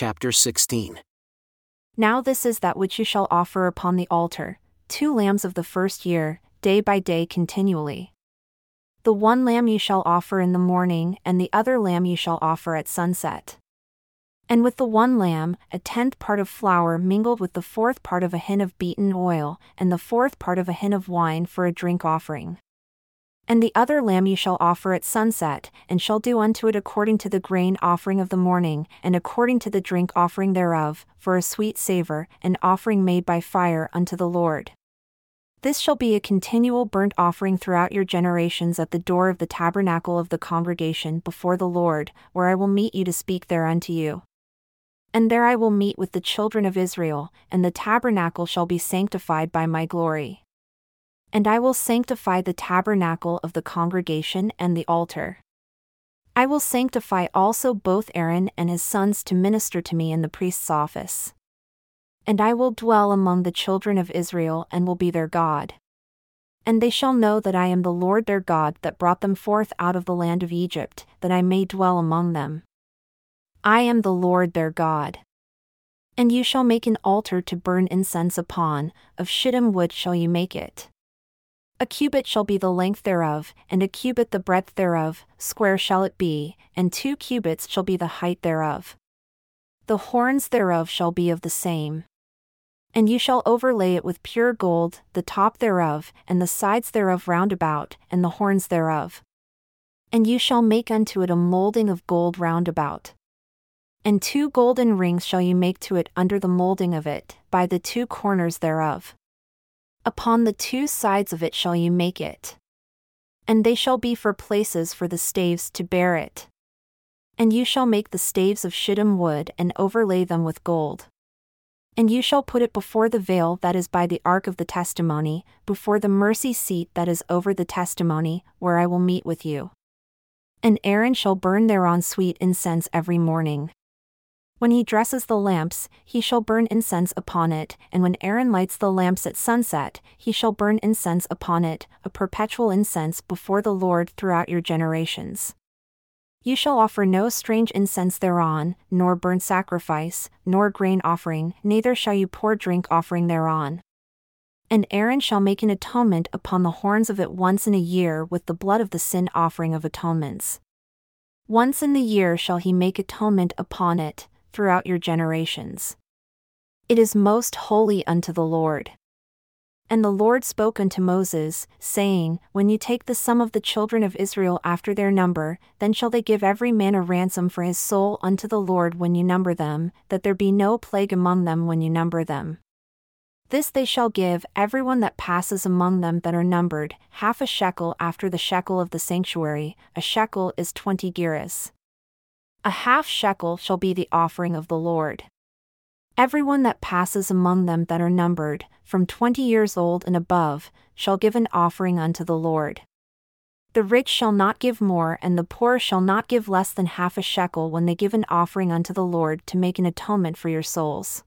chapter 16. Now this is that which you shall offer upon the altar two lambs of the first year, day by day continually. The one lamb you shall offer in the morning, and the other lamb you shall offer at sunset. And with the one lamb, a tenth part of flour mingled with the fourth part of a hin of beaten oil, and the fourth part of a hin of wine for a drink offering. And the other lamb you shall offer at sunset, and shall do unto it according to the grain offering of the morning, and according to the drink offering thereof, for a sweet savour, an offering made by fire unto the Lord. This shall be a continual burnt offering throughout your generations at the door of the tabernacle of the congregation before the Lord, where I will meet you to speak there unto you. And there I will meet with the children of Israel, and the tabernacle shall be sanctified by my glory. And I will sanctify the tabernacle of the congregation and the altar. I will sanctify also both Aaron and his sons to minister to me in the priest's office. And I will dwell among the children of Israel and will be their God. And they shall know that I am the Lord their God that brought them forth out of the land of Egypt, that I may dwell among them. I am the Lord their God. And you shall make an altar to burn incense upon, of shittim wood shall you make it. A cubit shall be the length thereof, and a cubit the breadth thereof, square shall it be, and two cubits shall be the height thereof. The horns thereof shall be of the same. And you shall overlay it with pure gold, the top thereof, and the sides thereof round about, and the horns thereof. And you shall make unto it a moulding of gold round about. And two golden rings shall you make to it under the moulding of it, by the two corners thereof. Upon the two sides of it shall you make it. And they shall be for places for the staves to bear it. And you shall make the staves of shittim wood and overlay them with gold. And you shall put it before the veil that is by the ark of the testimony, before the mercy seat that is over the testimony, where I will meet with you. And Aaron shall burn thereon sweet incense every morning. When he dresses the lamps, he shall burn incense upon it, and when Aaron lights the lamps at sunset, he shall burn incense upon it, a perpetual incense before the Lord throughout your generations. You shall offer no strange incense thereon, nor burnt sacrifice, nor grain offering, neither shall you pour drink offering thereon. And Aaron shall make an atonement upon the horns of it once in a year with the blood of the sin offering of atonements. Once in the year shall he make atonement upon it, throughout your generations. It is most holy unto the Lord. And the Lord spoke unto Moses, saying, When you take the sum of the children of Israel after their number, then shall they give every man a ransom for his soul unto the Lord when you number them, that there be no plague among them when you number them. This they shall give every one that passes among them that are numbered, half a shekel after the shekel of the sanctuary, a shekel is twenty gerahs. A half shekel shall be the offering of the Lord. Everyone that passes among them that are numbered, from twenty years old and above, shall give an offering unto the Lord. The rich shall not give more, and the poor shall not give less than half a shekel when they give an offering unto the Lord to make an atonement for your souls.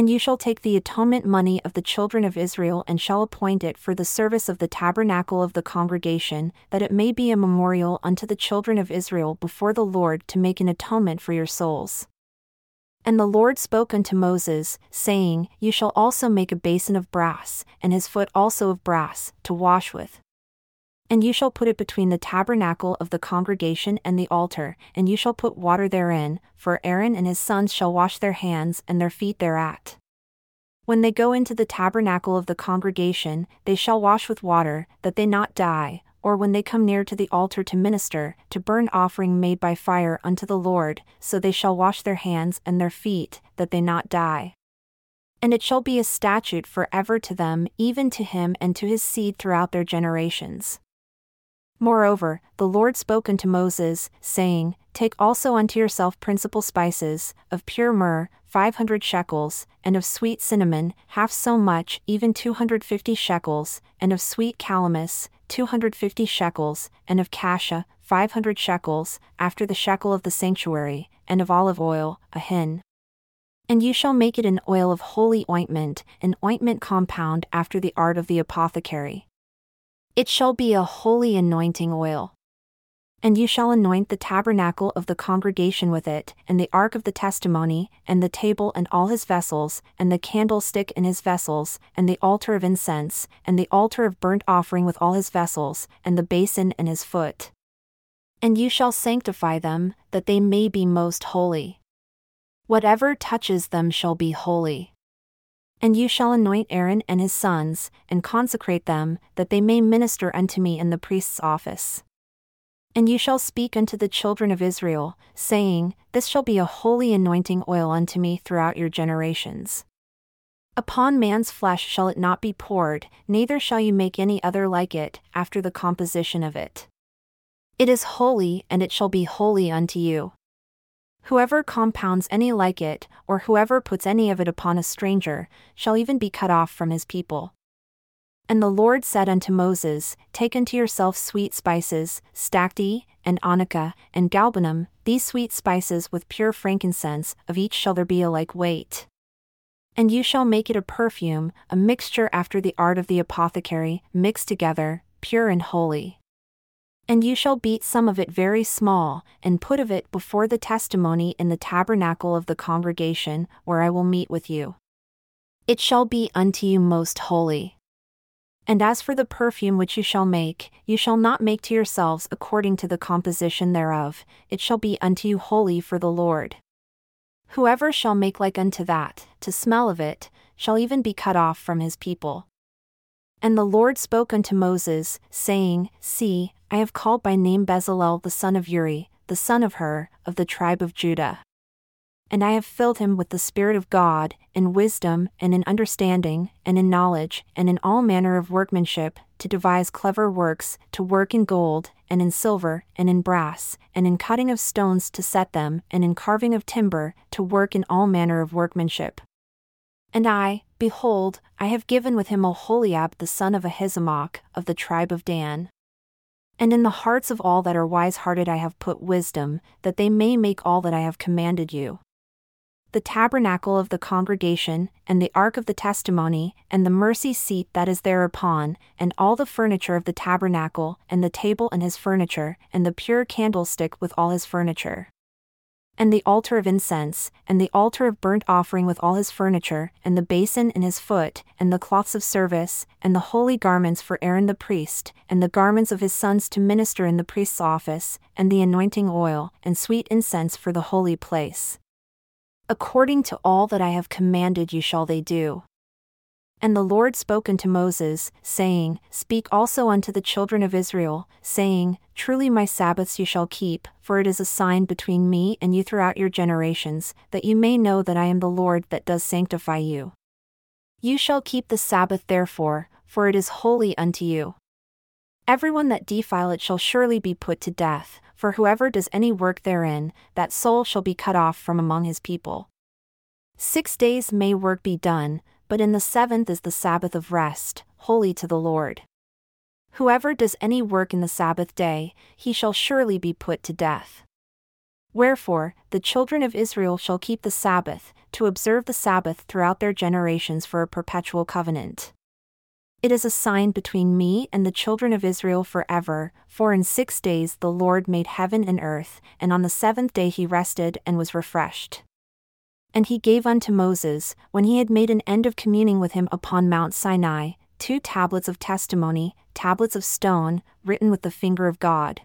And you shall take the atonement money of the children of Israel and shall appoint it for the service of the tabernacle of the congregation, that it may be a memorial unto the children of Israel before the Lord to make an atonement for your souls. And the Lord spoke unto Moses, saying, You shall also make a basin of brass, and his foot also of brass, to wash with. And you shall put it between the tabernacle of the congregation and the altar, and you shall put water therein, for Aaron and his sons shall wash their hands and their feet thereat. When they go into the tabernacle of the congregation, they shall wash with water, that they not die, or when they come near to the altar to minister, to burn offering made by fire unto the Lord, so they shall wash their hands and their feet, that they not die. And it shall be a statute for ever to them, even to him and to his seed throughout their generations. Moreover, the Lord spoke unto Moses, saying, Take also unto yourself principal spices, of pure myrrh, five hundred shekels, and of sweet cinnamon, half so much, even two hundred fifty shekels, and of sweet calamus, two hundred fifty shekels, and of cassia, five hundred shekels, after the shekel of the sanctuary, and of olive oil, a hin. And you shall make it an oil of holy ointment, an ointment compound after the art of the apothecary. It shall be a holy anointing oil. And you shall anoint the tabernacle of the congregation with it, and the ark of the testimony, and the table and all his vessels, and the candlestick and his vessels, and the altar of incense, and the altar of burnt offering with all his vessels, and the basin and his foot. And you shall sanctify them, that they may be most holy. Whatever touches them shall be holy. And you shall anoint Aaron and his sons, and consecrate them, that they may minister unto me in the priest's office. And you shall speak unto the children of Israel, saying, This shall be a holy anointing oil unto me throughout your generations. Upon man's flesh shall it not be poured, neither shall you make any other like it, after the composition of it. It is holy, and it shall be holy unto you. Whoever compounds any like it, or whoever puts any of it upon a stranger, shall even be cut off from his people. And the Lord said unto Moses, Take unto yourself sweet spices, stacte, and onycha, and galbanum, these sweet spices with pure frankincense, of each shall there be a like weight. And you shall make it a perfume, a mixture after the art of the apothecary, mixed together, pure and holy. And you shall beat some of it very small, and put of it before the testimony in the tabernacle of the congregation, where I will meet with you. It shall be unto you most holy. And as for the perfume which you shall make, you shall not make to yourselves according to the composition thereof, it shall be unto you holy for the Lord. Whoever shall make like unto that, to smell of it, shall even be cut off from his people. And the Lord spoke unto Moses, saying, See, I have called by name Bezalel the son of Uri, the son of Hur, of the tribe of Judah and I have filled him with the Spirit of God, in wisdom, and in understanding, and in knowledge, and in all manner of workmanship, to devise clever works, to work in gold, and in silver, and in brass, and in cutting of stones to set them, and in carving of timber, to work in all manner of workmanship. And I, behold, I have given with him Oholiab the son of Ahisamach, of the tribe of Dan. And in the hearts of all that are wise hearted I have put wisdom, that they may make all that I have commanded you the tabernacle of the congregation, and the ark of the testimony, and the mercy seat that is thereupon, and all the furniture of the tabernacle, and the table and his furniture, and the pure candlestick with all his furniture. And the altar of incense, and the altar of burnt offering with all his furniture, and the basin and his foot, and the cloths of service, and the holy garments for Aaron the priest, and the garments of his sons to minister in the priest's office, and the anointing oil, and sweet incense for the holy place According to all that I have commanded you shall they do. And the Lord spoke unto Moses, saying, Speak also unto the children of Israel, saying, Truly my Sabbaths you shall keep, for it is a sign between me and you throughout your generations, that you may know that I am the Lord that does sanctify you. You shall keep the Sabbath therefore, for it is holy unto you. Everyone that defile it shall surely be put to death, for whoever does any work therein, that soul shall be cut off from among his people. Six days may work be done, but in the seventh is the Sabbath of rest, holy to the Lord. Whoever does any work in the Sabbath day, he shall surely be put to death. Wherefore, the children of Israel shall keep the Sabbath, to observe the Sabbath throughout their generations for a perpetual covenant. It is a sign between me and the children of Israel forever, for in six days the Lord made heaven and earth, and on the seventh day he rested and was refreshed. And he gave unto Moses, when he had made an end of communing with him upon Mount Sinai, two tablets of testimony, tablets of stone, written with the finger of God.